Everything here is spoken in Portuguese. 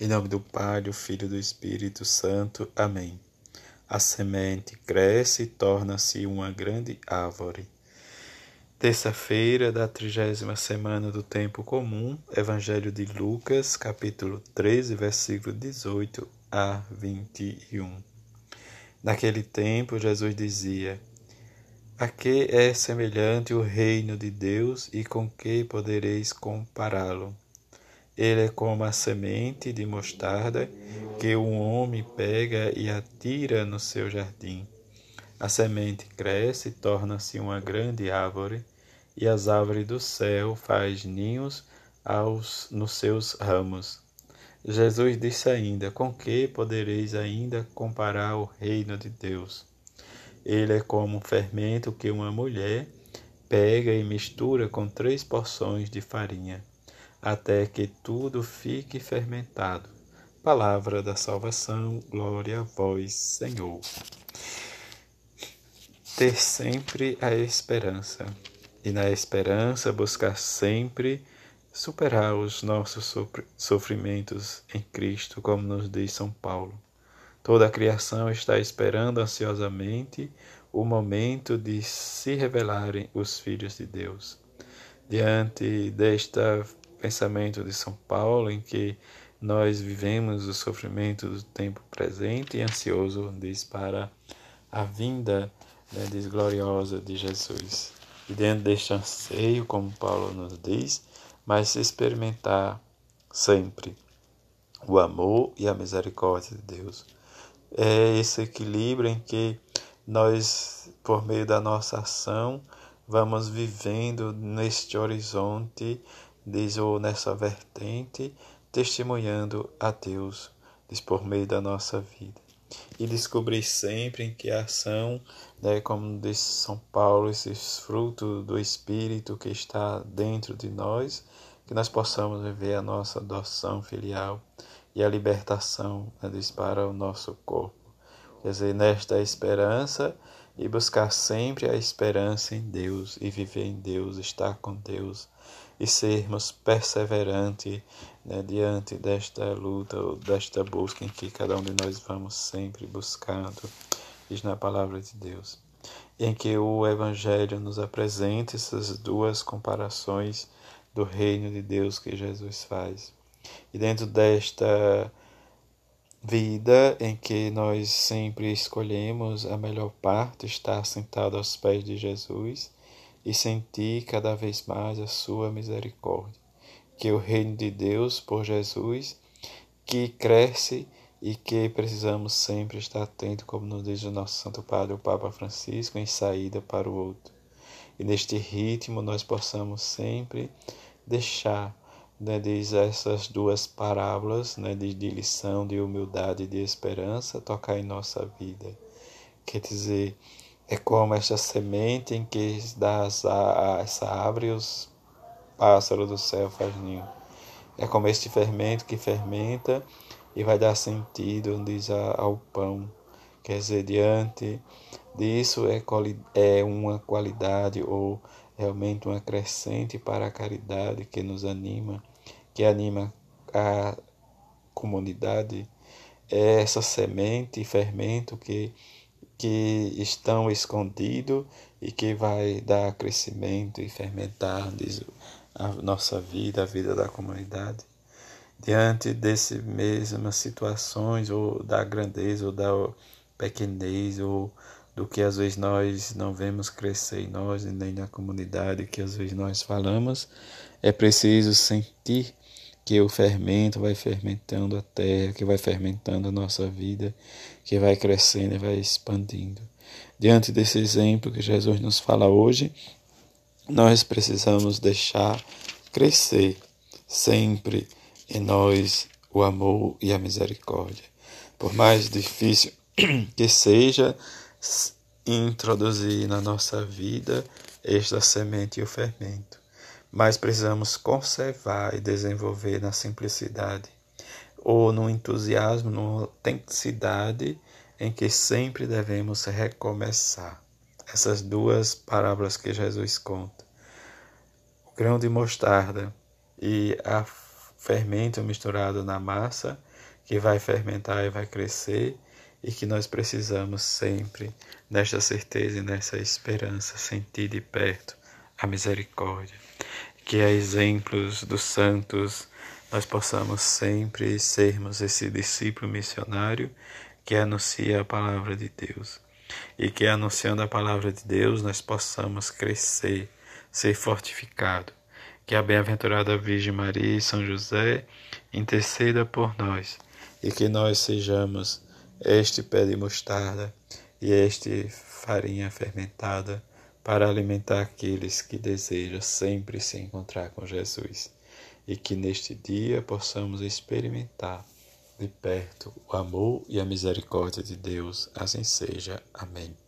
Em nome do Pai, do Filho e do Espírito Santo. Amém. A semente cresce e torna-se uma grande árvore. Terça-feira da trigésima semana do tempo comum, Evangelho de Lucas, capítulo 13, versículo 18 a 21. Naquele tempo, Jesus dizia: A que é semelhante o reino de Deus e com que podereis compará-lo? Ele é como a semente de mostarda que um homem pega e atira no seu jardim. A semente cresce e torna-se uma grande árvore, e as árvores do céu faz ninhos aos, nos seus ramos. Jesus disse ainda: Com que podereis ainda comparar o reino de Deus? Ele é como um fermento que uma mulher pega e mistura com três porções de farinha até que tudo fique fermentado. Palavra da salvação, glória a vós, Senhor. Ter sempre a esperança, e na esperança buscar sempre superar os nossos sofrimentos em Cristo, como nos diz São Paulo. Toda a criação está esperando ansiosamente o momento de se revelarem os filhos de Deus. Diante desta pensamento de São Paulo, em que nós vivemos o sofrimento do tempo presente e ansioso, diz, para a vinda né, desgloriosa de Jesus. E dentro deste anseio, como Paulo nos diz, mas se experimentar sempre o amor e a misericórdia de Deus. É esse equilíbrio em que nós, por meio da nossa ação, vamos vivendo neste horizonte diz ou nessa vertente, testemunhando a Deus, diz por meio da nossa vida. E descobrir sempre em que a ação, né, como diz São Paulo, esses frutos do Espírito que está dentro de nós, que nós possamos viver a nossa adoção filial e a libertação né, diz, para o nosso corpo. Quer dizer, nesta esperança e buscar sempre a esperança em Deus e viver em Deus, estar com Deus e sermos perseverantes né, diante desta luta, desta busca em que cada um de nós vamos sempre buscando, diz na palavra de Deus. Em que o Evangelho nos apresenta essas duas comparações do reino de Deus que Jesus faz. E dentro desta vida em que nós sempre escolhemos a melhor parte, estar sentado aos pés de Jesus, e sentir cada vez mais a sua misericórdia. Que o reino de Deus por Jesus, que cresce e que precisamos sempre estar atento, como nos diz o nosso Santo Padre, o Papa Francisco, em saída para o outro. E neste ritmo nós possamos sempre deixar, né, diz essas duas parábolas né, de, de lição, de humildade e de esperança, tocar em nossa vida. Quer dizer, é como esta semente em que dá essa árvore e os pássaros do céu faz ninho. É como este fermento que fermenta e vai dar sentido, diz, ao pão. Quer dizer, diante disso é, é uma qualidade ou realmente uma crescente para a caridade que nos anima, que anima a comunidade. É essa semente e fermento que que estão escondidos e que vai dar crescimento e fermentar a nossa vida, a vida da comunidade. Diante desse mesmas situações, ou da grandeza, ou da pequenez, ou do que às vezes nós não vemos crescer em nós, nem na comunidade que às vezes nós falamos, é preciso sentir que o fermento vai fermentando a terra, que vai fermentando a nossa vida, que vai crescendo e vai expandindo. Diante desse exemplo que Jesus nos fala hoje, nós precisamos deixar crescer sempre em nós o amor e a misericórdia. Por mais difícil que seja introduzir na nossa vida esta semente e o fermento mas precisamos conservar e desenvolver na simplicidade ou no entusiasmo, numa autenticidade em que sempre devemos recomeçar. Essas duas parábolas que Jesus conta. O grão de mostarda e a fermento misturado na massa que vai fermentar e vai crescer e que nós precisamos sempre nesta certeza e nessa esperança sentir de perto a misericórdia. Que a exemplos dos santos nós possamos sempre sermos esse discípulo missionário que anuncia a palavra de Deus. E que anunciando a palavra de Deus nós possamos crescer, ser fortificado. Que a bem-aventurada Virgem Maria e São José interceda por nós e que nós sejamos este pé de mostarda e este farinha fermentada para alimentar aqueles que desejam sempre se encontrar com Jesus e que neste dia possamos experimentar de perto o amor e a misericórdia de Deus. Assim seja. Amém.